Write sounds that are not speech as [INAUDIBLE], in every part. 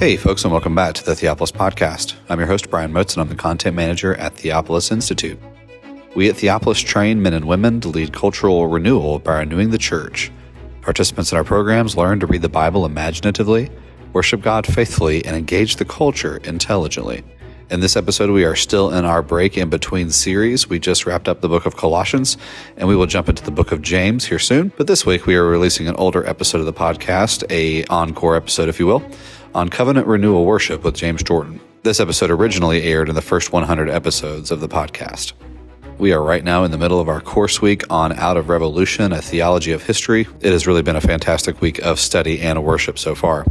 Hey, folks, and welcome back to the Theopolis Podcast. I'm your host, Brian Motes, and I'm the content manager at Theopolis Institute. We at Theopolis train men and women to lead cultural renewal by renewing the church. Participants in our programs learn to read the Bible imaginatively, worship God faithfully, and engage the culture intelligently. In this episode, we are still in our break in between series. We just wrapped up the book of Colossians, and we will jump into the book of James here soon. But this week, we are releasing an older episode of the podcast, a encore episode, if you will, on covenant renewal worship with James Jordan. This episode originally aired in the first 100 episodes of the podcast. We are right now in the middle of our course week on Out of Revolution, a theology of history. It has really been a fantastic week of study and worship so far.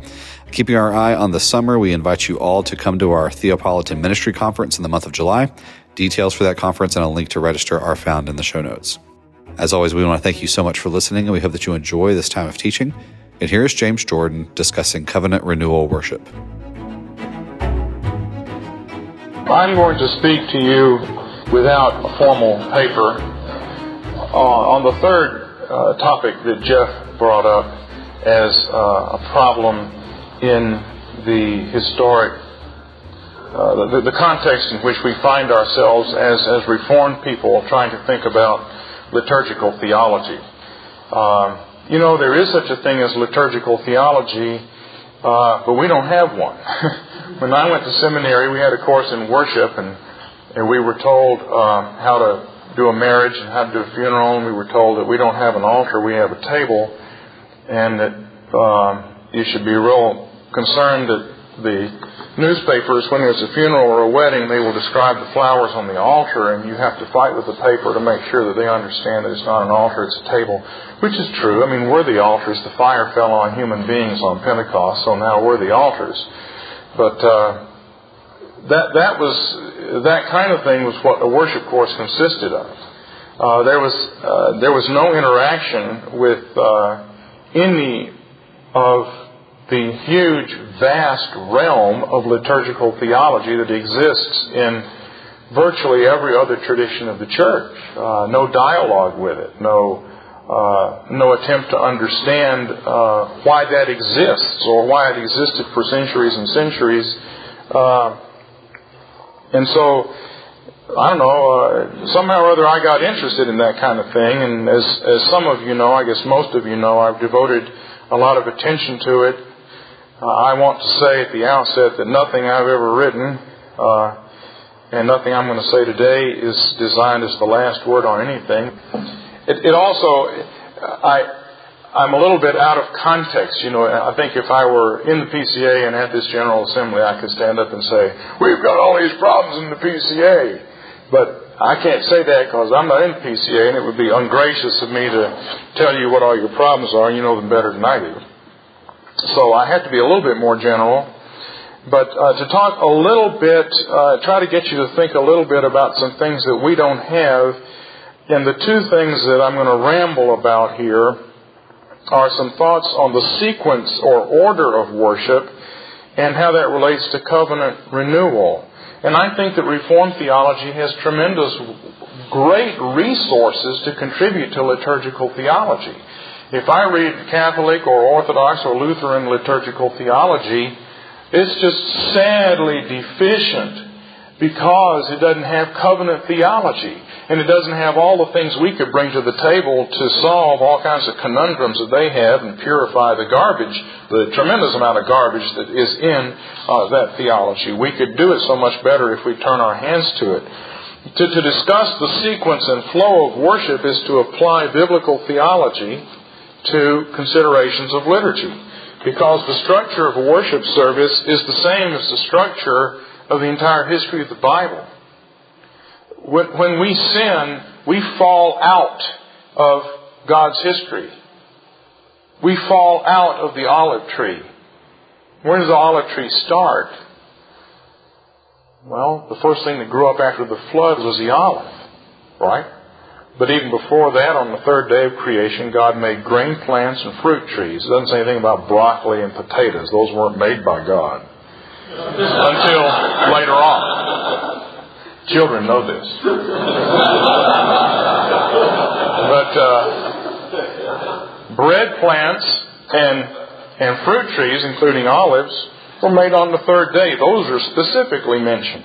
Keeping our eye on the summer, we invite you all to come to our Theopolitan Ministry Conference in the month of July. Details for that conference and a link to register are found in the show notes. As always, we want to thank you so much for listening, and we hope that you enjoy this time of teaching. And here is James Jordan discussing covenant renewal worship. I'm going to speak to you without a formal paper uh, on the third uh, topic that Jeff brought up as uh, a problem in the historic, uh, the, the, context in which we find ourselves as, as Reformed people trying to think about liturgical theology. Um, you know, there is such a thing as liturgical theology, uh, but we don't have one. [LAUGHS] when I went to seminary, we had a course in worship, and, and we were told uh, how to do a marriage and how to do a funeral, and we were told that we don't have an altar, we have a table, and that uh, you should be real concerned that the newspapers, when there's a funeral or a wedding, they will describe the flowers on the altar, and you have to fight with the paper to make sure that they understand that it's not an altar, it's a table, which is true. I mean, we're the altars. The fire fell on human beings on Pentecost, so now we're the altars. But uh, that that was that kind of thing was what a worship course consisted of. Uh, there was uh, there was no interaction with uh, any of the huge, vast realm of liturgical theology that exists in virtually every other tradition of the church. Uh, no dialogue with it, no, uh, no attempt to understand uh, why that exists or why it existed for centuries and centuries. Uh, and so, I don't know, uh, somehow or other I got interested in that kind of thing, and as, as some of you know, I guess most of you know, I've devoted a lot of attention to it. Uh, I want to say at the outset that nothing I've ever written uh, and nothing I'm going to say today is designed as the last word on anything. It, it also, I, I'm a little bit out of context. You know, I think if I were in the PCA and at this General Assembly, I could stand up and say, "We've got all these problems in the PCA," but I can't say that because I'm not in the PCA, and it would be ungracious of me to tell you what all your problems are. You know them better than I do. So I have to be a little bit more general. But uh, to talk a little bit, uh, try to get you to think a little bit about some things that we don't have. And the two things that I'm going to ramble about here are some thoughts on the sequence or order of worship and how that relates to covenant renewal. And I think that Reformed theology has tremendous, great resources to contribute to liturgical theology. If I read Catholic or Orthodox or Lutheran liturgical theology, it's just sadly deficient because it doesn't have covenant theology. And it doesn't have all the things we could bring to the table to solve all kinds of conundrums that they have and purify the garbage, the tremendous amount of garbage that is in uh, that theology. We could do it so much better if we turn our hands to it. To, to discuss the sequence and flow of worship is to apply biblical theology to considerations of liturgy. Because the structure of a worship service is the same as the structure of the entire history of the Bible. When we sin, we fall out of God's history. We fall out of the olive tree. Where does the olive tree start? Well, the first thing that grew up after the flood was the olive, right? But even before that, on the third day of creation, God made grain plants and fruit trees. It doesn't say anything about broccoli and potatoes. Those weren't made by God. Until later on. Children know this. but uh, bread plants and, and fruit trees, including olives, were made on the third day. Those are specifically mentioned.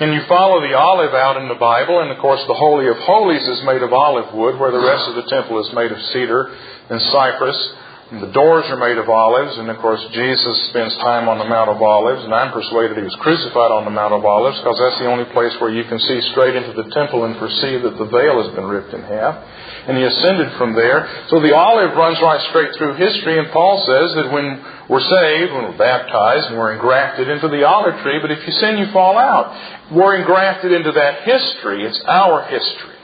And you follow the olive out in the Bible, and of course the Holy of Holies is made of olive wood, where the rest of the temple is made of cedar and cypress. The doors are made of olives, and of course Jesus spends time on the Mount of Olives, and I'm persuaded he was crucified on the Mount of Olives because that's the only place where you can see straight into the temple and perceive that the veil has been ripped in half. And he ascended from there. So the olive runs right straight through history, and Paul says that when we're saved, when we're baptized, and we're engrafted into the olive tree, but if you sin, you fall out. We're engrafted into that history. It's our history.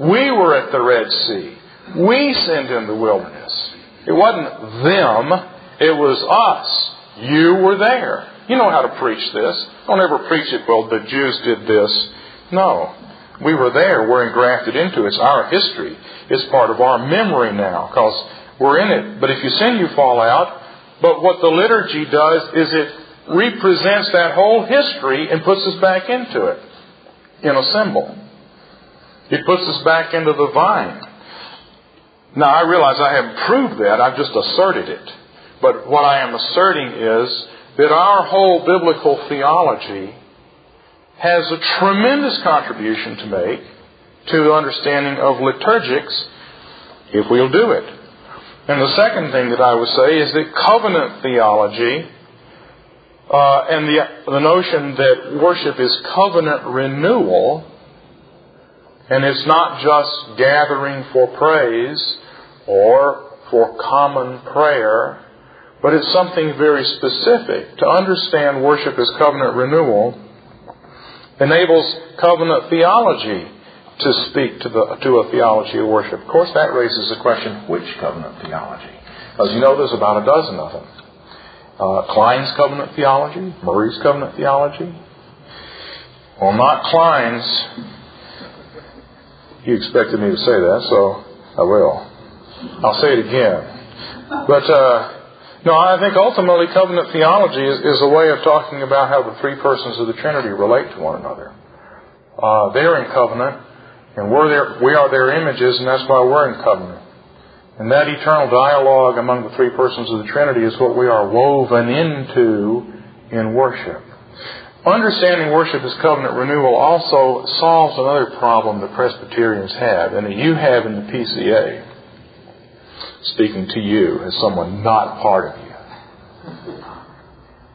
We were at the Red Sea. We sinned in the wilderness. It wasn't them, it was us. You were there. You know how to preach this. Don't ever preach it, well, the Jews did this. No. We were there. We're engrafted into it. It's our history. It's part of our memory now because we're in it. But if you sin, you fall out. But what the liturgy does is it represents that whole history and puts us back into it in a symbol. It puts us back into the vine. Now, I realize I haven't proved that, I've just asserted it. But what I am asserting is that our whole biblical theology has a tremendous contribution to make to the understanding of liturgics if we'll do it. And the second thing that I would say is that covenant theology uh, and the, the notion that worship is covenant renewal, and it's not just gathering for praise or for common prayer, but it's something very specific. To understand worship as covenant renewal enables covenant theology to speak to, the, to a theology of worship. Of course, that raises the question which covenant theology? As you know, there's about a dozen of them. Uh, Kline's covenant theology, Murray's covenant theology. Well, not Kline's. You expected me to say that, so I will. I'll say it again. But uh, no, I think ultimately covenant theology is, is a way of talking about how the three persons of the Trinity relate to one another. Uh, they're in covenant and we're their, we are their images, and that's why we're in covenant. And that eternal dialogue among the three persons of the Trinity is what we are woven into in worship. Understanding worship as covenant renewal also solves another problem that Presbyterians have, and that you have in the PCA. Speaking to you as someone not part of you.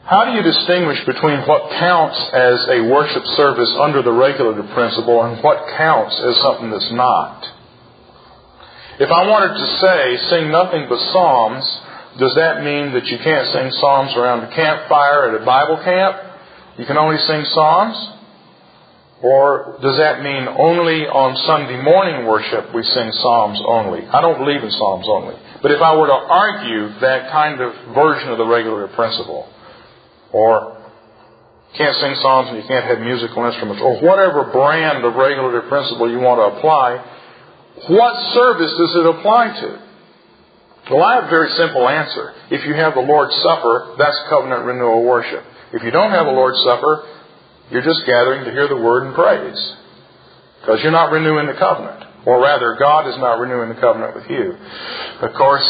How do you distinguish between what counts as a worship service under the regulative principle and what counts as something that's not? If I wanted to say, sing nothing but psalms, does that mean that you can't sing psalms around a campfire at a Bible camp? You can only sing psalms? Or does that mean only on Sunday morning worship we sing psalms only? I don't believe in psalms only. But if I were to argue that kind of version of the regulative principle, or can't sing psalms and you can't have musical instruments, or whatever brand of regulative principle you want to apply, what service does it apply to? Well, I have a very simple answer. If you have the Lord's Supper, that's covenant renewal worship. If you don't have the Lord's Supper, you're just gathering to hear the word and praise. Because you're not renewing the covenant. Or rather, God is not renewing the covenant with you. Of course,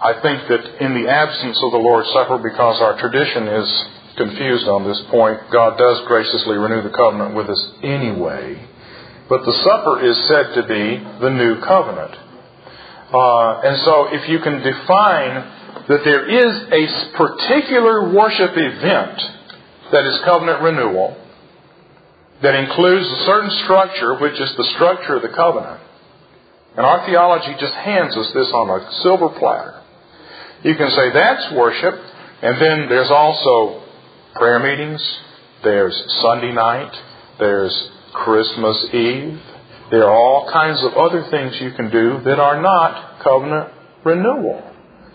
I think that in the absence of the Lord's Supper, because our tradition is confused on this point, God does graciously renew the covenant with us anyway. But the supper is said to be the new covenant. Uh, and so if you can define that there is a particular worship event that is covenant renewal, that includes a certain structure, which is the structure of the covenant, and our theology just hands us this on a silver platter. You can say that's worship, and then there's also prayer meetings, there's Sunday night, there's Christmas Eve. There are all kinds of other things you can do that are not covenant renewal.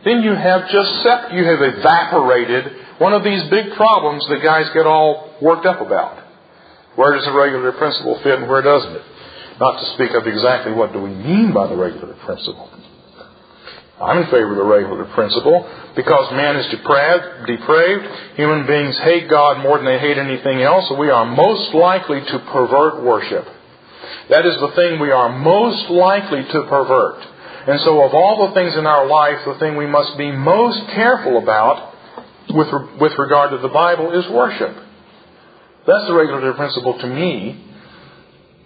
Then you have just sep- you have evaporated one of these big problems that guys get all worked up about. Where does the regular principle fit and where doesn't it? Not to speak of exactly what do we mean by the regular principle. I'm in favor of the regular principle because man is depraved, depraved. Human beings hate God more than they hate anything else, so we are most likely to pervert worship. That is the thing we are most likely to pervert. And so, of all the things in our life, the thing we must be most careful about with, with regard to the Bible is worship. That's the regulatory principle to me.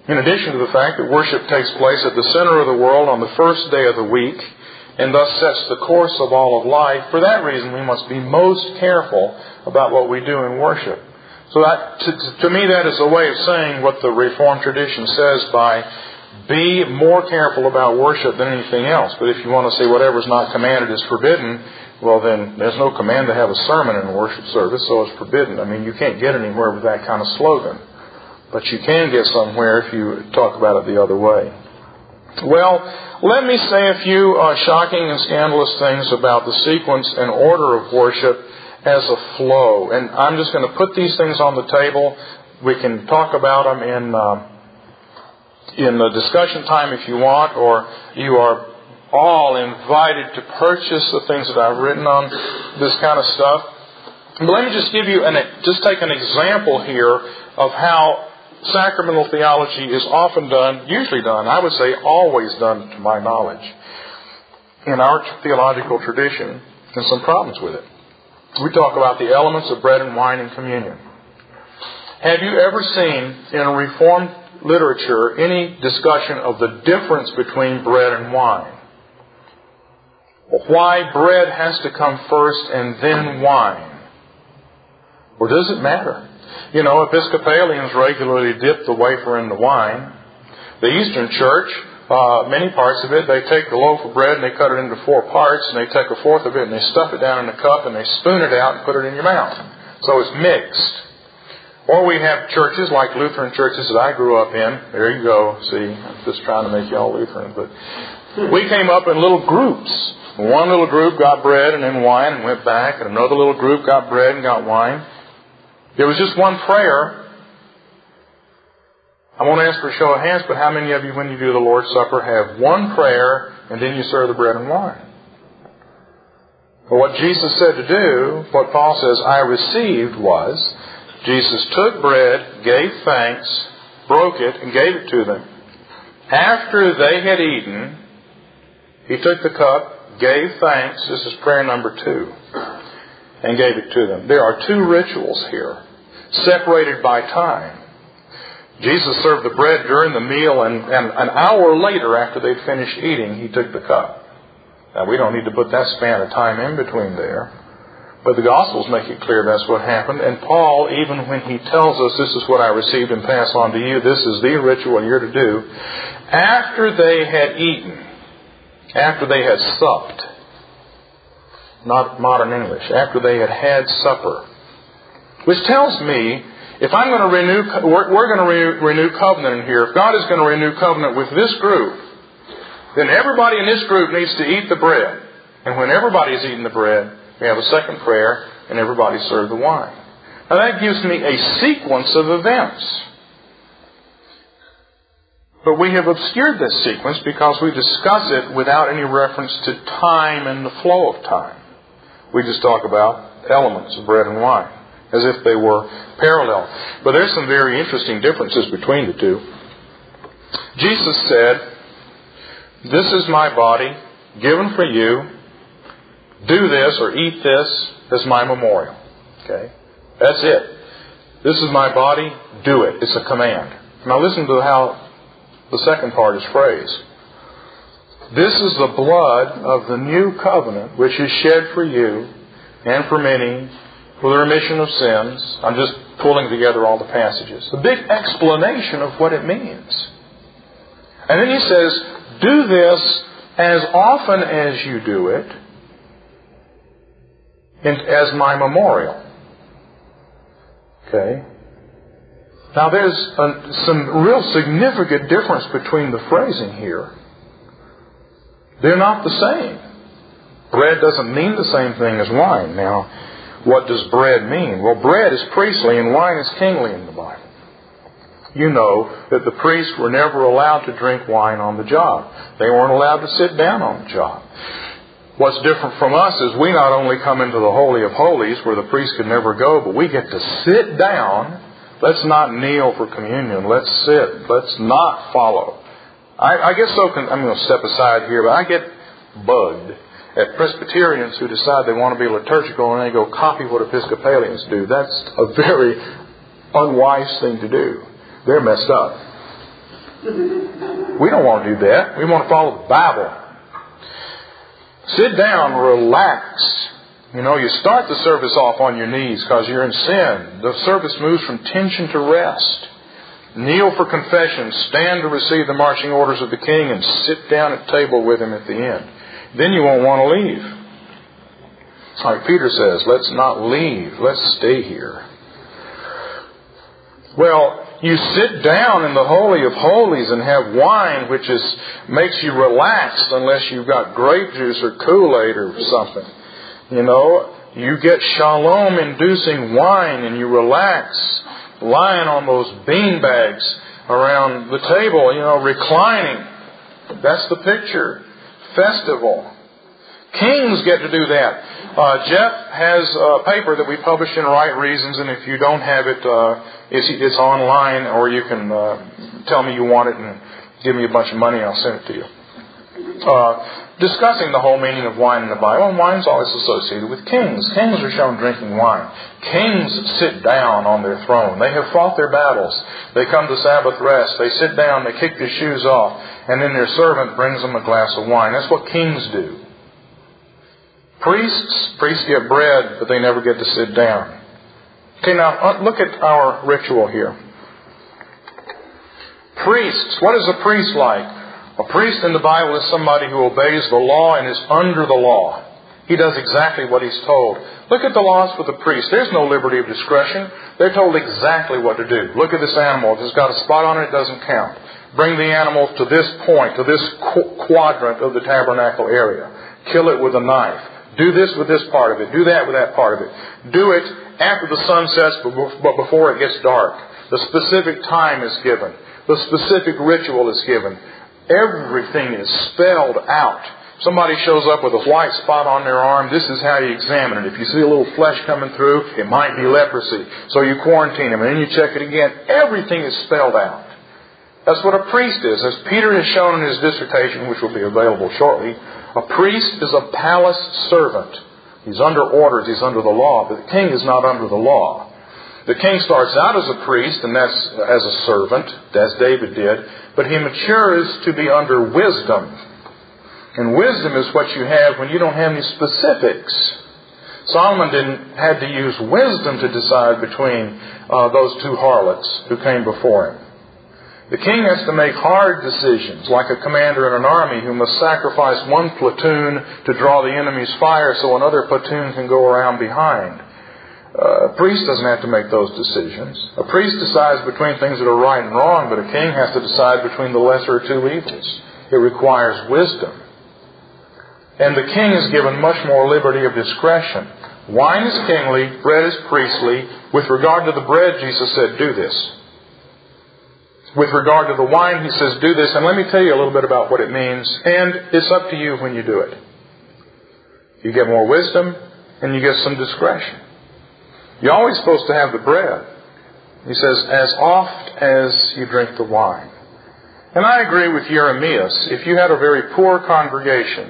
In addition to the fact that worship takes place at the center of the world on the first day of the week and thus sets the course of all of life, for that reason we must be most careful about what we do in worship. So that, to, to me, that is a way of saying what the Reformed tradition says by be more careful about worship than anything else. But if you want to say whatever's not commanded is forbidden, well then there's no command to have a sermon in a worship service, so it's forbidden. I mean, you can't get anywhere with that kind of slogan. But you can get somewhere if you talk about it the other way. Well, let me say a few uh, shocking and scandalous things about the sequence and order of worship as a flow. And I'm just going to put these things on the table. We can talk about them in, uh, in the discussion time if you want, or you are all invited to purchase the things that I've written on this kind of stuff. But let me just give you an, just take an example here of how sacramental theology is often done, usually done, I would say always done to my knowledge, in our theological tradition, and some problems with it. We talk about the elements of bread and wine in communion. Have you ever seen in Reformed literature any discussion of the difference between bread and wine? Why bread has to come first and then wine. Or does it matter? You know, Episcopalians regularly dip the wafer in the wine. The Eastern Church, uh, many parts of it, they take the loaf of bread and they cut it into four parts, and they take a fourth of it and they stuff it down in a cup and they spoon it out and put it in your mouth. So it's mixed. Or we have churches like Lutheran churches that I grew up in. There you go. See, I'm just trying to make you all Lutheran, but we came up in little groups. One little group got bread and then wine and went back, and another little group got bread and got wine. There was just one prayer. I won't ask for a show of hands, but how many of you, when you do the Lord's Supper, have one prayer and then you serve the bread and wine? But what Jesus said to do, what Paul says, I received was, Jesus took bread, gave thanks, broke it, and gave it to them. After they had eaten, he took the cup, gave thanks, this is prayer number two, and gave it to them. There are two rituals here, separated by time. Jesus served the bread during the meal, and, and an hour later, after they'd finished eating, he took the cup. Now, we don't need to put that span of time in between there. But the Gospels make it clear that's what happened. And Paul, even when he tells us this is what I received and pass on to you, this is the ritual you're to do, after they had eaten, after they had supped, not modern English, after they had had supper, which tells me if I'm going to renew, we're, going to re- renew covenant in here. If God is going to renew covenant with this group, then everybody in this group needs to eat the bread. And when everybody's eating the bread, we have a second prayer, and everybody serve the wine. Now that gives me a sequence of events. But we have obscured this sequence because we discuss it without any reference to time and the flow of time. We just talk about elements of bread and wine as if they were parallel. But there's some very interesting differences between the two. Jesus said, This is my body given for you. Do this or eat this as my memorial. Okay? That's it. This is my body. Do it. It's a command. Now listen to how the second part is phrase. This is the blood of the new covenant which is shed for you and for many for the remission of sins. I'm just pulling together all the passages. A big explanation of what it means. And then he says, Do this as often as you do it as my memorial. Okay? Now, there's a, some real significant difference between the phrasing here. They're not the same. Bread doesn't mean the same thing as wine. Now, what does bread mean? Well, bread is priestly and wine is kingly in the Bible. You know that the priests were never allowed to drink wine on the job. They weren't allowed to sit down on the job. What's different from us is we not only come into the Holy of Holies where the priest could never go, but we get to sit down Let's not kneel for communion. Let's sit. Let's not follow. I, I get so, con- I'm going to step aside here, but I get bugged at Presbyterians who decide they want to be liturgical and they go copy what Episcopalians do. That's a very unwise thing to do. They're messed up. We don't want to do that. We want to follow the Bible. Sit down, relax. You know, you start the service off on your knees because you're in sin. The service moves from tension to rest. Kneel for confession, stand to receive the marching orders of the king, and sit down at table with him at the end. Then you won't want to leave. Like Peter says, let's not leave, let's stay here. Well, you sit down in the Holy of Holies and have wine which is, makes you relaxed unless you've got grape juice or Kool-Aid or something. You know, you get shalom inducing wine and you relax lying on those bean bags around the table, you know, reclining. That's the picture. Festival. Kings get to do that. Uh, Jeff has a paper that we publish in Rite Reasons, and if you don't have it, uh, it's, it's online, or you can uh, tell me you want it and give me a bunch of money, I'll send it to you. Uh, discussing the whole meaning of wine in the Bible, and wine's always associated with kings. Kings are shown drinking wine. Kings sit down on their throne. They have fought their battles. They come to Sabbath rest. They sit down, they kick their shoes off, and then their servant brings them a glass of wine. That's what kings do. Priests, priests get bread, but they never get to sit down. Okay, now uh, look at our ritual here. Priests, what is a priest like? A priest in the Bible is somebody who obeys the law and is under the law. He does exactly what he's told. Look at the laws for the priest. There's no liberty of discretion. They're told exactly what to do. Look at this animal. If it's got a spot on it, it doesn't count. Bring the animal to this point, to this quadrant of the tabernacle area. Kill it with a knife. Do this with this part of it. Do that with that part of it. Do it after the sun sets, but before it gets dark. The specific time is given. The specific ritual is given. Everything is spelled out. Somebody shows up with a white spot on their arm, this is how you examine it. If you see a little flesh coming through, it might be leprosy. So you quarantine them, and then you check it again. Everything is spelled out. That's what a priest is. As Peter has shown in his dissertation, which will be available shortly, a priest is a palace servant. He's under orders, he's under the law, but the king is not under the law. The king starts out as a priest, and that's as a servant, as David did, but he matures to be under wisdom. And wisdom is what you have when you don't have any specifics. Solomon didn't had to use wisdom to decide between uh, those two harlots who came before him. The king has to make hard decisions, like a commander in an army who must sacrifice one platoon to draw the enemy's fire so another platoon can go around behind. Uh, a priest doesn't have to make those decisions. A priest decides between things that are right and wrong, but a king has to decide between the lesser of two evils. It requires wisdom. And the king is given much more liberty of discretion. Wine is kingly, bread is priestly. With regard to the bread, Jesus said, do this. With regard to the wine, he says, do this. And let me tell you a little bit about what it means. And it's up to you when you do it. You get more wisdom, and you get some discretion. You're always supposed to have the bread. He says, as oft as you drink the wine. And I agree with Jeremias. If you had a very poor congregation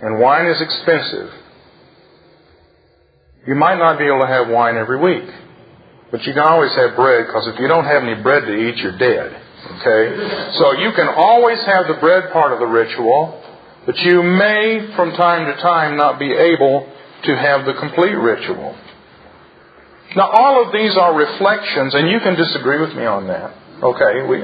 and wine is expensive, you might not be able to have wine every week. But you can always have bread because if you don't have any bread to eat, you're dead. Okay? So you can always have the bread part of the ritual, but you may from time to time not be able to have the complete ritual. Now, all of these are reflections, and you can disagree with me on that. Okay, we,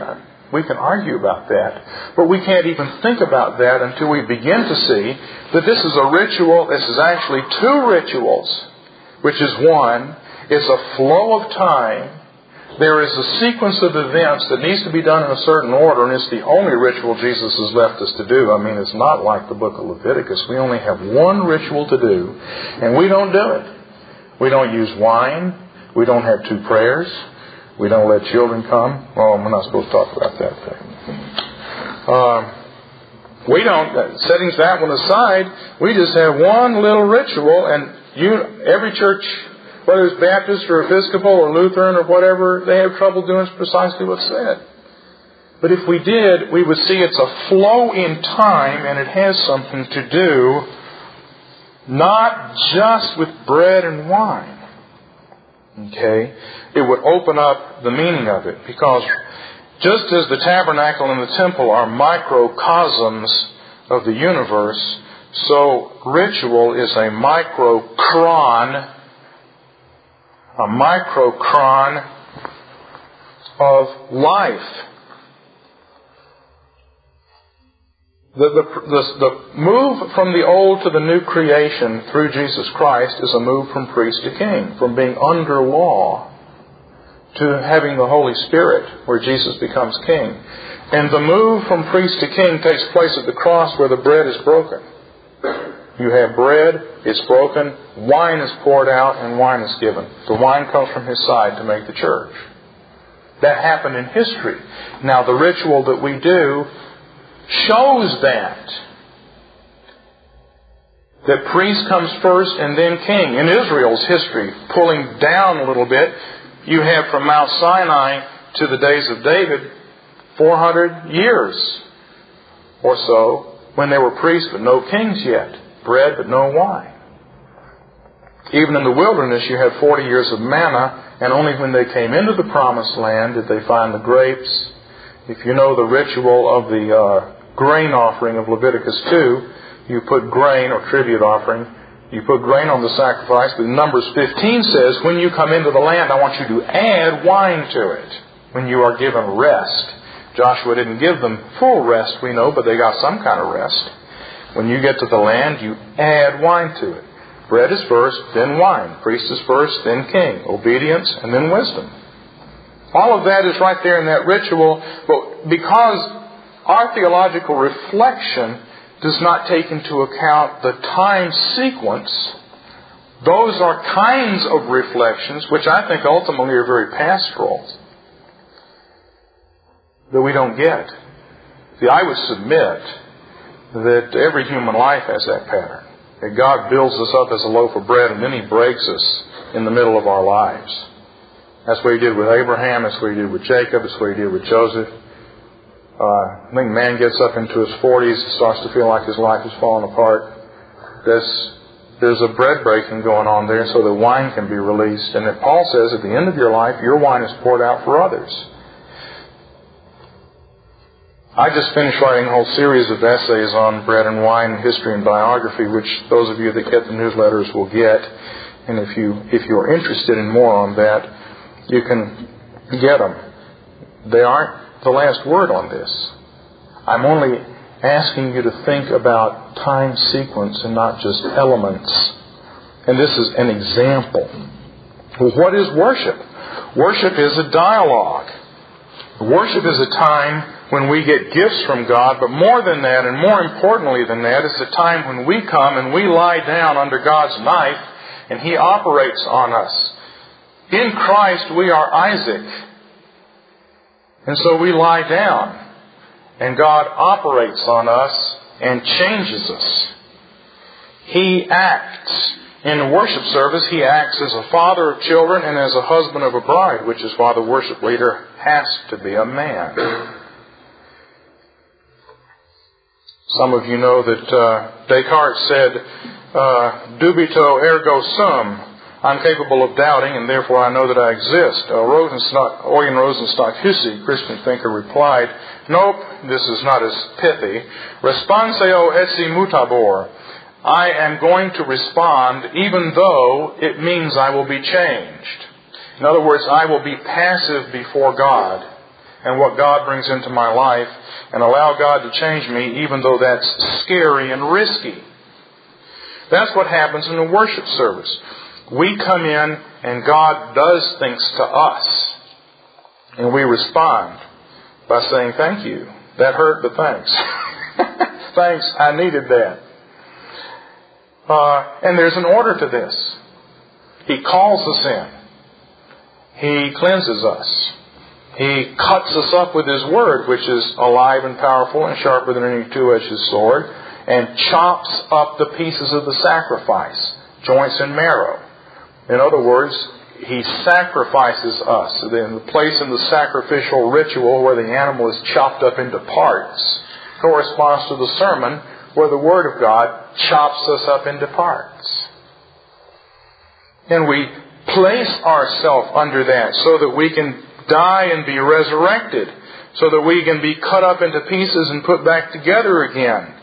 we can argue about that. But we can't even think about that until we begin to see that this is a ritual, this is actually two rituals, which is one. It's a flow of time. There is a sequence of events that needs to be done in a certain order, and it's the only ritual Jesus has left us to do. I mean, it's not like the book of Leviticus. We only have one ritual to do, and we don't do it. We don't use wine. We don't have two prayers. We don't let children come. Well, we're not supposed to talk about that thing. Um, we don't, uh, setting that one aside, we just have one little ritual, and you, every church, whether it's Baptist or Episcopal or Lutheran or whatever, they have trouble doing precisely what's said. But if we did, we would see it's a flow in time and it has something to do not just with bread and wine. Okay? It would open up the meaning of it because just as the tabernacle and the temple are microcosms of the universe, so ritual is a microchron, a microchron of life. The, the, the, the, move from the old to the new creation through Jesus Christ is a move from priest to king, from being under law to having the Holy Spirit, where Jesus becomes king. And the move from priest to king takes place at the cross where the bread is broken. You have bread, it's broken, wine is poured out, and wine is given. The wine comes from his side to make the church. That happened in history. Now, the ritual that we do shows that. That priest comes first and then king. In Israel's history, pulling down a little bit, you have from Mount Sinai to the days of David 400 years or so when there were priests but no kings yet, bread but no wine. Even in the wilderness, you had 40 years of manna, and only when they came into the promised land did they find the grapes. If you know the ritual of the uh, grain offering of Leviticus 2, you put grain or tribute offering you put grain on the sacrifice, but Numbers 15 says, when you come into the land, I want you to add wine to it when you are given rest. Joshua didn't give them full rest, we know, but they got some kind of rest. When you get to the land, you add wine to it. Bread is first, then wine. Priest is first, then king. Obedience, and then wisdom. All of that is right there in that ritual, but because our theological reflection does not take into account the time sequence. Those are kinds of reflections which I think ultimately are very pastoral that we don't get. See, I would submit that every human life has that pattern. That God builds us up as a loaf of bread and then He breaks us in the middle of our lives. That's what He did with Abraham, that's what He did with Jacob, that's what He did with Joseph. Uh, I think man gets up into his 40s, and starts to feel like his life is falling apart. There's, there's a bread breaking going on there so the wine can be released. And that Paul says at the end of your life, your wine is poured out for others. I just finished writing a whole series of essays on bread and wine, history and biography, which those of you that get the newsletters will get. And if you if you're interested in more on that, you can get them. They aren't the last word on this. I'm only asking you to think about time sequence and not just elements. And this is an example. Well, what is worship? Worship is a dialogue. Worship is a time when we get gifts from God, but more than that, and more importantly than that, it's a time when we come and we lie down under God's knife and He operates on us. In Christ, we are Isaac. And so we lie down, and God operates on us and changes us. He acts. In the worship service, He acts as a father of children and as a husband of a bride, which is why the worship leader has to be a man. Some of you know that uh, Descartes said, uh, dubito ergo sum, I'm capable of doubting, and therefore I know that I exist. Uh, Rosenstock, Eugen Rosenstock Huessy, Christian thinker, replied, Nope, this is not as pithy. Respondeo etsi mutabor. I am going to respond even though it means I will be changed. In other words, I will be passive before God and what God brings into my life and allow God to change me even though that's scary and risky. That's what happens in a worship service. We come in and God does things to us. And we respond by saying, Thank you. That hurt, but thanks. [LAUGHS] thanks, I needed that. Uh, and there's an order to this. He calls us in. He cleanses us. He cuts us up with His Word, which is alive and powerful and sharper than any two-edged sword, and chops up the pieces of the sacrifice, joints and marrow. In other words, he sacrifices us. In the place in the sacrificial ritual where the animal is chopped up into parts corresponds to the sermon where the Word of God chops us up into parts. And we place ourselves under that so that we can die and be resurrected, so that we can be cut up into pieces and put back together again.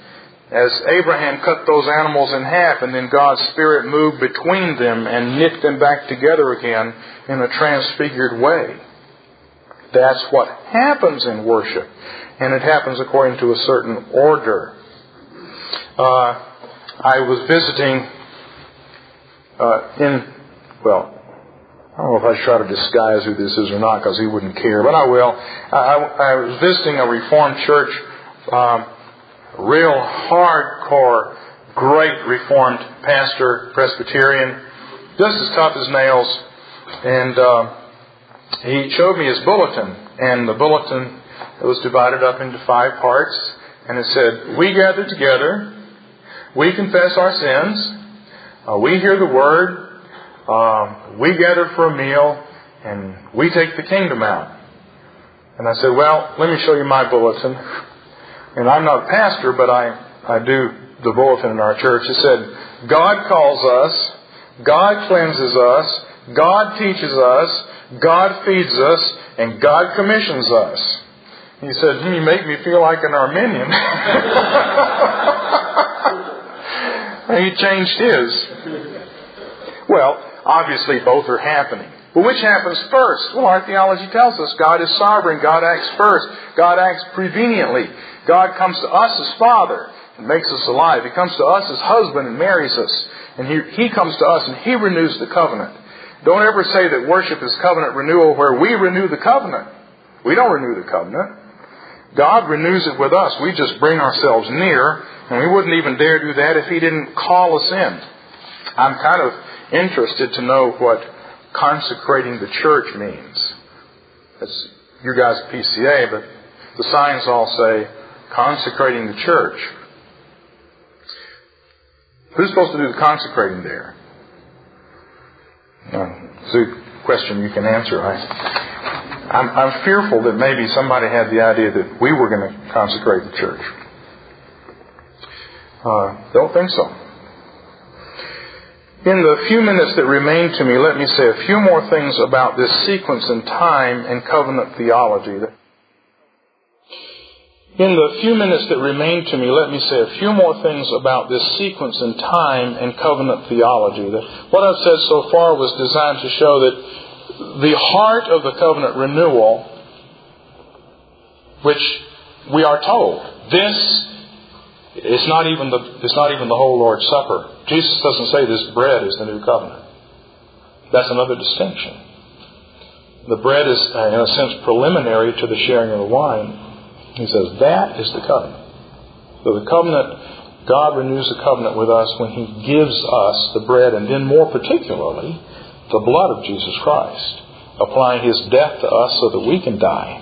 As Abraham cut those animals in half and then God's Spirit moved between them and knit them back together again in a transfigured way. That's what happens in worship. And it happens according to a certain order. Uh, I was visiting uh, in, well, I don't know if I should try to disguise who this is or not because he wouldn't care, but I will. I, I was visiting a Reformed church, um, real hardcore, great Reformed pastor, Presbyterian, just as tough as nails. And uh, he showed me his bulletin, and the bulletin was divided up into five parts, and it said, We gather together, we confess our sins, uh, we hear the word, um, we gather for a meal, and we take the kingdom out. And I said, Well, let me show you my bulletin. [LAUGHS] And I'm not a pastor, but I, I do the bulletin in our church. It said, God calls us, God cleanses us, God teaches us, God feeds us, and God commissions us. He said, hmm, You make me feel like an Arminian. [LAUGHS] he changed his. Well, obviously both are happening. But which happens first? Well, our theology tells us God is sovereign. God acts first. God acts preveniently. God comes to us as Father and makes us alive. He comes to us as husband and marries us. And he, he comes to us and He renews the covenant. Don't ever say that worship is covenant renewal where we renew the covenant. We don't renew the covenant. God renews it with us. We just bring ourselves near, and we wouldn't even dare do that if He didn't call us in. I'm kind of interested to know what consecrating the church means. It's you guys PCA, but the signs all say consecrating the church. Who's supposed to do the consecrating there? it's a question you can answer. I, I'm, I'm fearful that maybe somebody had the idea that we were going to consecrate the church. Uh, don't think so. In the few minutes that remain to me, let me say a few more things about this sequence in time and covenant theology. In the few minutes that remain to me, let me say a few more things about this sequence in time and covenant theology. What I've said so far was designed to show that the heart of the covenant renewal, which we are told, this it's not even the it's not even the whole Lord's Supper. Jesus doesn't say this bread is the new covenant. That's another distinction. The bread is, in a sense, preliminary to the sharing of the wine. He says that is the covenant. So the covenant, God renews the covenant with us when He gives us the bread, and then more particularly, the blood of Jesus Christ, applying His death to us so that we can die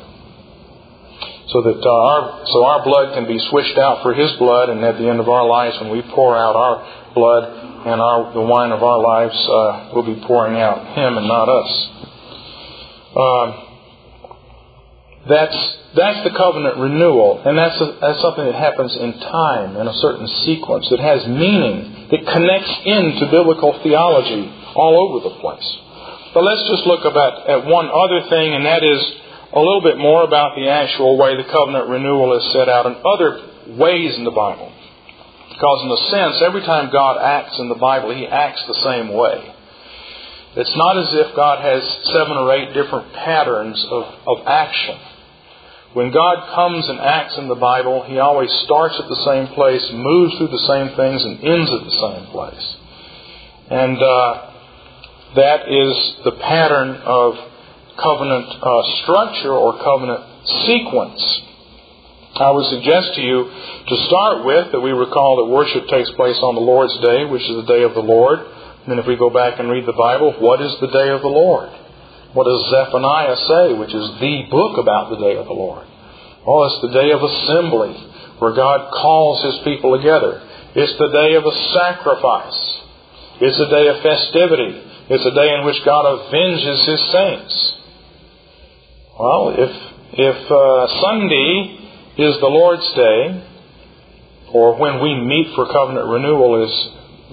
so that uh, our so our blood can be swished out for His blood, and at the end of our lives, when we pour out our blood and our the wine of our lives, uh, we'll be pouring out Him and not us. Um, that's that's the covenant renewal, and that's a, that's something that happens in time in a certain sequence. It has meaning. It connects into biblical theology all over the place. But let's just look about at one other thing, and that is a little bit more about the actual way the covenant renewal is set out in other ways in the Bible. Because, in a sense, every time God acts in the Bible, He acts the same way. It's not as if God has seven or eight different patterns of, of action. When God comes and acts in the Bible, He always starts at the same place, moves through the same things, and ends at the same place. And uh, that is the pattern of covenant uh, structure or covenant sequence. I would suggest to you to start with that we recall that worship takes place on the Lord's Day, which is the day of the Lord. And then if we go back and read the Bible, what is the day of the Lord? What does Zephaniah say, which is the book about the day of the Lord? Oh, it's the day of assembly, where God calls His people together. It's the day of a sacrifice. It's a day of festivity. It's a day in which God avenges His saints. Well, if, if uh, Sunday is the Lord's Day, or when we meet for covenant renewal is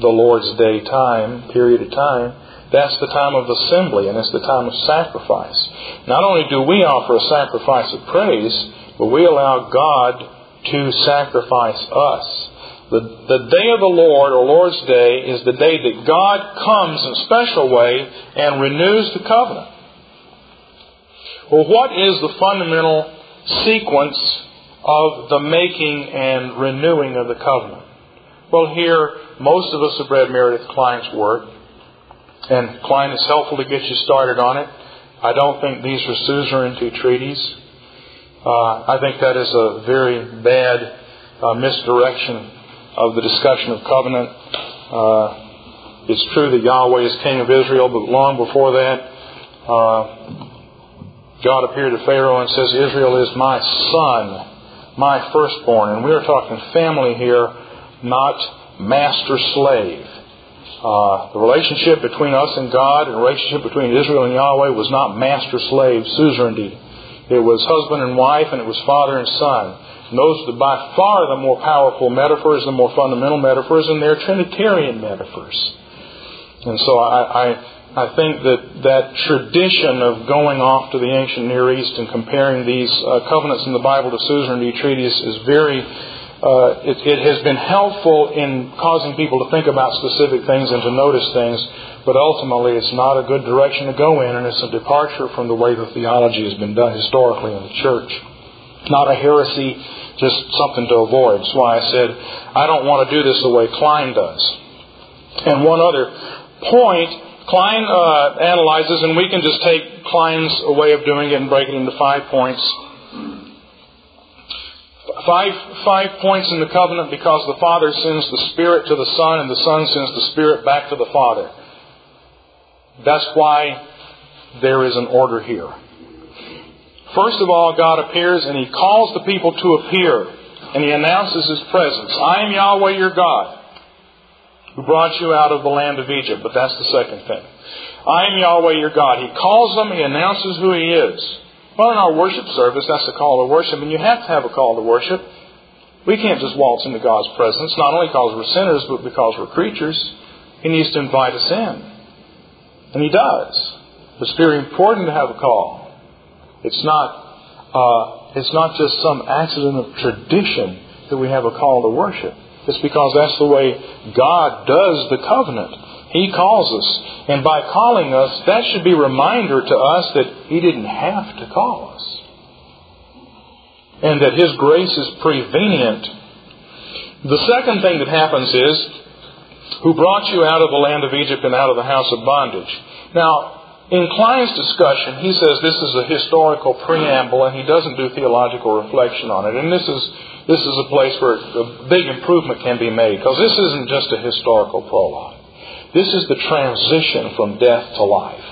the Lord's day time, period of time, that's the time of assembly and it's the time of sacrifice. Not only do we offer a sacrifice of praise, but we allow God to sacrifice us. The, the day of the Lord, or Lord's Day, is the day that God comes in a special way and renews the covenant. Well, what is the fundamental sequence of the making and renewing of the covenant? Well, here, most of us have read Meredith Kline's work, and Kline, is helpful to get you started on it. I don't think these are suzerainty treaties. Uh, I think that is a very bad uh, misdirection of the discussion of covenant. Uh, it's true that Yahweh is King of Israel, but long before that, uh, God appeared to Pharaoh and says, Israel is my son, my firstborn. And we are talking family here, not master slave. Uh, the relationship between us and God and the relationship between Israel and Yahweh was not master slave suzerainty. It was husband and wife, and it was father and son. And those are by far the more powerful metaphors, the more fundamental metaphors, and they're Trinitarian metaphors. And so I, I, I think that that tradition of going off to the ancient Near East and comparing these uh, covenants in the Bible to suzerainty treaties is very uh, it, it, has been helpful in causing people to think about specific things and to notice things, but ultimately it's not a good direction to go in, and it's a departure from the way the theology has been done historically in the church. Not a heresy, just something to avoid. That's why I said I don't want to do this the way Kline does. And one other point, Kline uh, analyzes, and we can just take Kline's way of doing it and break it into five points. Five, five points in the covenant because the Father sends the Spirit to the Son and the Son sends the Spirit back to the Father. That's why there is an order here. First of all, God appears and He calls the people to appear and He announces His presence. I am Yahweh your God who brought you out of the land of Egypt. But that's the second thing. I am Yahweh your God. He calls them, He announces who He is. Well, in our worship service, that's a call to worship, and you have to have a call to worship. We can't just waltz into God's presence, not only because we're sinners, but because we're creatures. He needs to invite us in. And He does. It's very important to have a call. It's not, uh, it's not just some accident of tradition that we have a call to worship. It's because that's the way God does the covenant. He calls us. And by calling us, that should be a reminder to us that He didn't have to call us. And that His grace is prevenient. The second thing that happens is, who brought you out of the land of Egypt and out of the house of bondage. Now, in Kline's discussion, he says this is a historical preamble and he doesn't do theological reflection on it. And this is, this is a place where a big improvement can be made because this isn't just a historical prologue. This is the transition from death to life.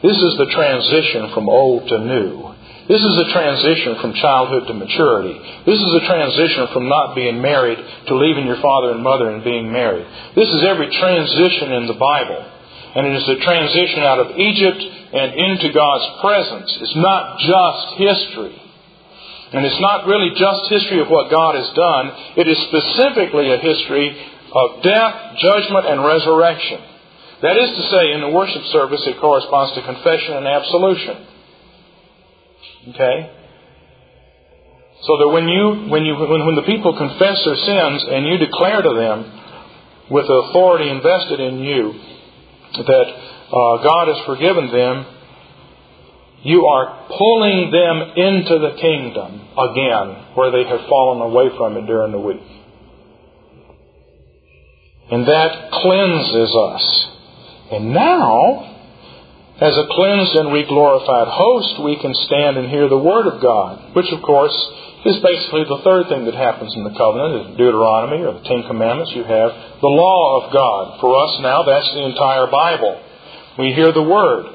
This is the transition from old to new. This is a transition from childhood to maturity. This is a transition from not being married to leaving your father and mother and being married. This is every transition in the Bible. And it is a transition out of Egypt and into God's presence. It's not just history. And it's not really just history of what God has done. It is specifically a history of death, judgment, and resurrection. That is to say, in the worship service, it corresponds to confession and absolution. Okay? So that when you, when you, when, when the people confess their sins and you declare to them, with the authority invested in you, that uh, God has forgiven them, you are pulling them into the kingdom again, where they have fallen away from it during the week. And that cleanses us. And now, as a cleansed and re-glorified host, we can stand and hear the Word of God, which, of course, is basically the third thing that happens in the covenant, is Deuteronomy or the Ten Commandments. You have the law of God. For us now, that's the entire Bible. We hear the Word.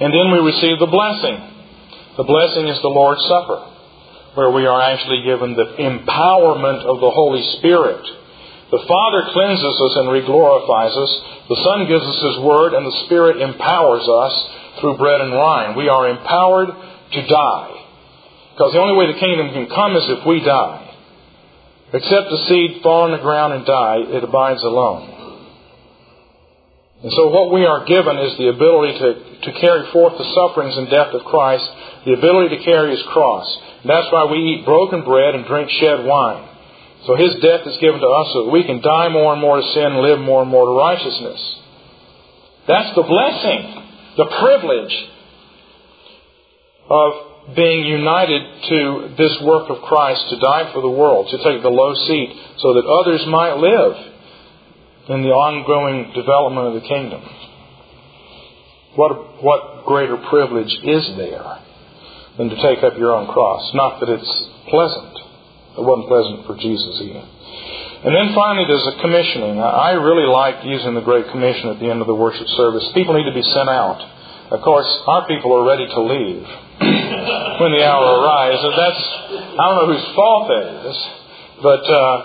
And then we receive the blessing. The blessing is the Lord's Supper, where we are actually given the empowerment of the Holy Spirit the Father cleanses us and reglorifies us. The Son gives us His Word, and the Spirit empowers us through bread and wine. We are empowered to die. Because the only way the kingdom can come is if we die. Except the seed fall on the ground and die, it abides alone. And so what we are given is the ability to, to carry forth the sufferings and death of Christ, the ability to carry His cross. And that's why we eat broken bread and drink shed wine. So His death is given to us so that we can die more and more to sin and live more and more to righteousness. That's the blessing, the privilege of being united to this work of Christ to die for the world, to take the low seat so that others might live in the ongoing development of the kingdom. What, what greater privilege is there than to take up your own cross? Not that it's pleasant. It wasn't pleasant for Jesus either. And then finally, there's a commissioning. I really like using the Great Commission at the end of the worship service. People need to be sent out. Of course, our people are ready to leave [LAUGHS] when the hour arrives. And that's, I don't know whose fault that is, but uh,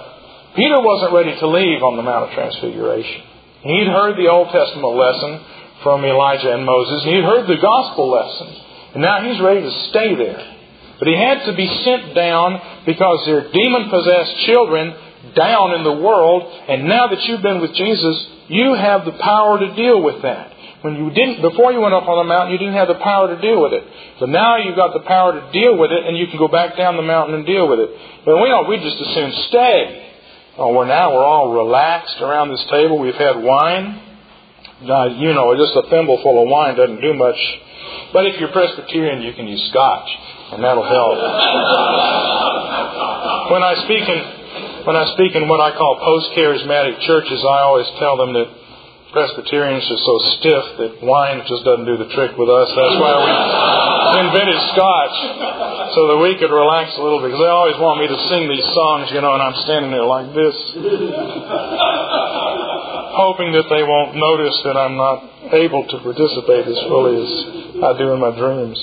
Peter wasn't ready to leave on the Mount of Transfiguration. He'd heard the Old Testament lesson from Elijah and Moses, and he'd heard the gospel lesson. And now he's ready to stay there. But he had to be sent down because there are demon possessed children down in the world, and now that you've been with Jesus, you have the power to deal with that. When you didn't, before you went up on the mountain, you didn't have the power to deal with it. But now you've got the power to deal with it, and you can go back down the mountain and deal with it. But we don't, we just as soon stay. Oh, we're now we're all relaxed around this table. We've had wine. Now, you know, just a thimbleful of wine doesn't do much. But if you're Presbyterian, you can use scotch, and that'll help. when I speak in when I speak in what I call post-charismatic churches, I always tell them that Presbyterians are so stiff that wine just doesn't do the trick with us. That's why we invented Scotch, so that we could relax a little bit. Because they always want me to sing these songs, you know, and I'm standing there like this, hoping that they won't notice that I'm not able to participate as fully as I do in my dreams.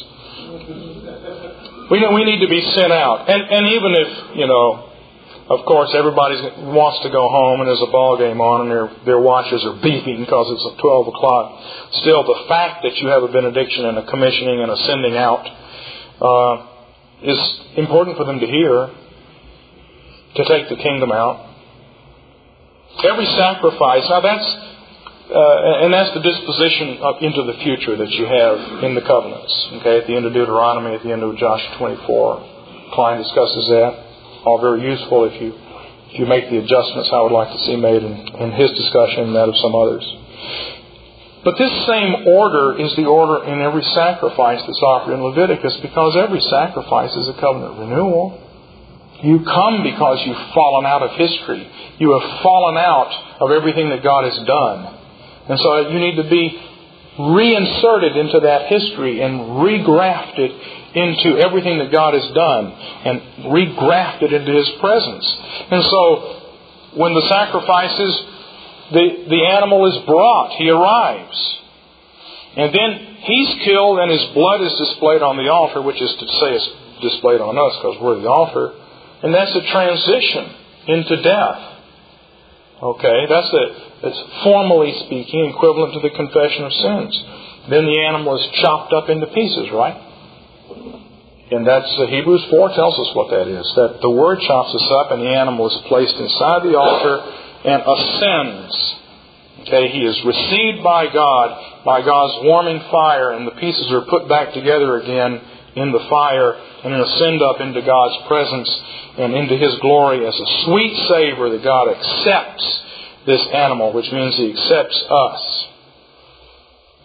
We, we need to be sent out. And, and even if, you know, of course, everybody wants to go home and there's a ball game on and their, their watches are beeping because it's 12 o'clock. Still, the fact that you have a benediction and a commissioning and a sending out uh, is important for them to hear to take the kingdom out. Every sacrifice, now that's, uh, and that's the disposition up into the future that you have in the covenants. Okay, at the end of Deuteronomy, at the end of Joshua 24, Kline discusses that all very useful if you if you make the adjustments I would like to see made in, in his discussion and that of some others. But this same order is the order in every sacrifice that's offered in Leviticus because every sacrifice is a covenant renewal. You come because you've fallen out of history. You have fallen out of everything that God has done. And so you need to be reinserted into that history and regrafted into everything that God has done and regrafted into His presence. And so, when the sacrifices, the, the animal is brought, he arrives. And then he's killed and his blood is displayed on the altar, which is to say it's displayed on us because we're the altar. And that's a transition into death. Okay, that's it. It's formally speaking equivalent to the confession of sins. Then the animal is chopped up into pieces, right? And that's uh, Hebrews 4 tells us what that is. That the Word chops us up and the animal is placed inside the altar and ascends. Okay, he is received by God, by God's warming fire, and the pieces are put back together again in the fire and ascend up into God's presence and into His glory as a sweet savor that God accepts this animal, which means He accepts us.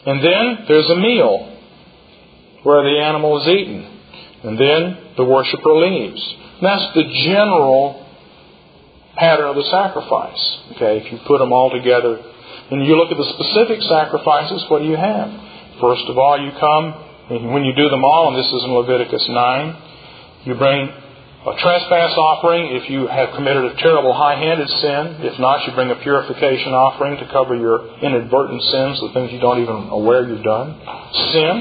And then there's a meal where the animal is eaten. And then the worshiper leaves. And that's the general pattern of the sacrifice. Okay, if you put them all together and you look at the specific sacrifices, what do you have? First of all, you come, and when you do them all, and this is in Leviticus 9, you bring a trespass offering if you have committed a terrible high handed sin. If not, you bring a purification offering to cover your inadvertent sins, the things you don't even aware you've done. Sin.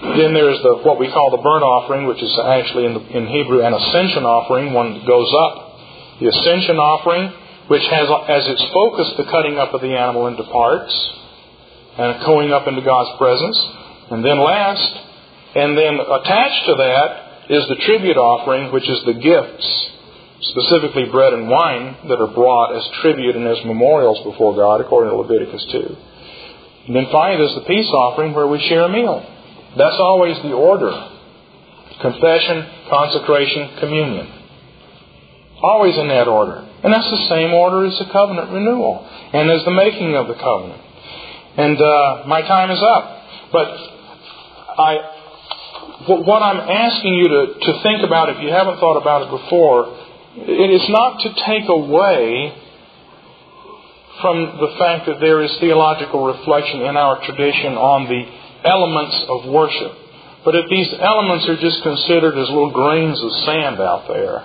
Then there's the what we call the burnt offering, which is actually in, the, in Hebrew an ascension offering, one that goes up. The ascension offering, which has as its focus the cutting up of the animal into parts and going up into God's presence. And then last, and then attached to that is the tribute offering, which is the gifts specifically bread and wine that are brought as tribute and as memorials before God, according to Leviticus 2. And then finally, there's the peace offering where we share a meal. That's always the order confession, consecration, communion. Always in that order. And that's the same order as the covenant renewal and as the making of the covenant. And uh, my time is up. But I, what I'm asking you to, to think about, if you haven't thought about it before, it is not to take away from the fact that there is theological reflection in our tradition on the elements of worship. But if these elements are just considered as little grains of sand out there,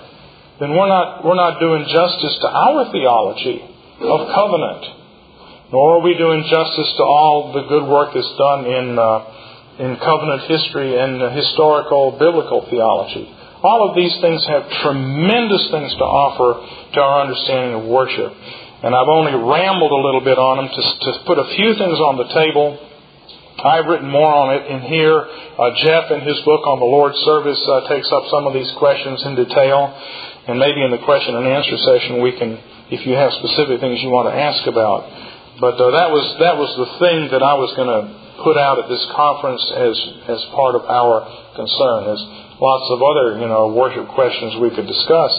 then we're not, we're not doing justice to our theology of covenant, nor are we doing justice to all the good work that's done in, uh, in covenant history and historical biblical theology. All of these things have tremendous things to offer to our understanding of worship. And I've only rambled a little bit on them to, to put a few things on the table. I've written more on it in here. Uh, Jeff, in his book on the Lord's service, uh, takes up some of these questions in detail. And maybe in the question and answer session, we can, if you have specific things you want to ask about. But uh, that was that was the thing that I was going to put out at this conference as as part of our concern. As lots of other you know worship questions we could discuss.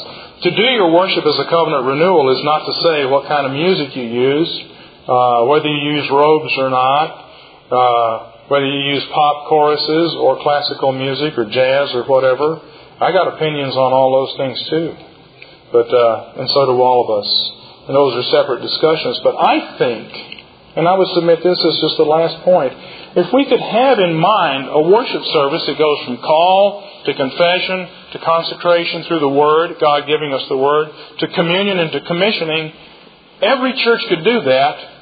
To do your worship as a covenant renewal is not to say what kind of music you use, uh, whether you use robes or not. Uh, whether you use pop choruses or classical music or jazz or whatever, I got opinions on all those things too. But uh, and so do all of us. And those are separate discussions. But I think, and I would submit this as just the last point, if we could have in mind a worship service that goes from call to confession to consecration through the Word, God giving us the Word, to communion and to commissioning, every church could do that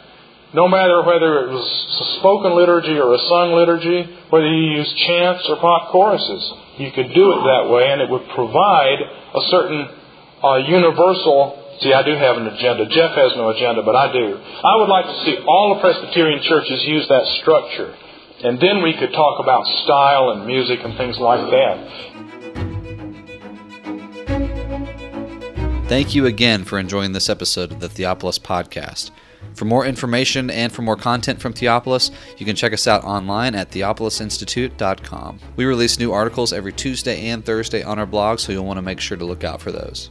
no matter whether it was a spoken liturgy or a sung liturgy, whether you use chants or pop choruses. You could do it that way, and it would provide a certain uh, universal. See, I do have an agenda. Jeff has no agenda, but I do. I would like to see all the Presbyterian churches use that structure. And then we could talk about style and music and things like that. Thank you again for enjoying this episode of the Theopolis Podcast. For more information and for more content from Theopolis, you can check us out online at theopolisinstitute.com. We release new articles every Tuesday and Thursday on our blog, so you'll want to make sure to look out for those.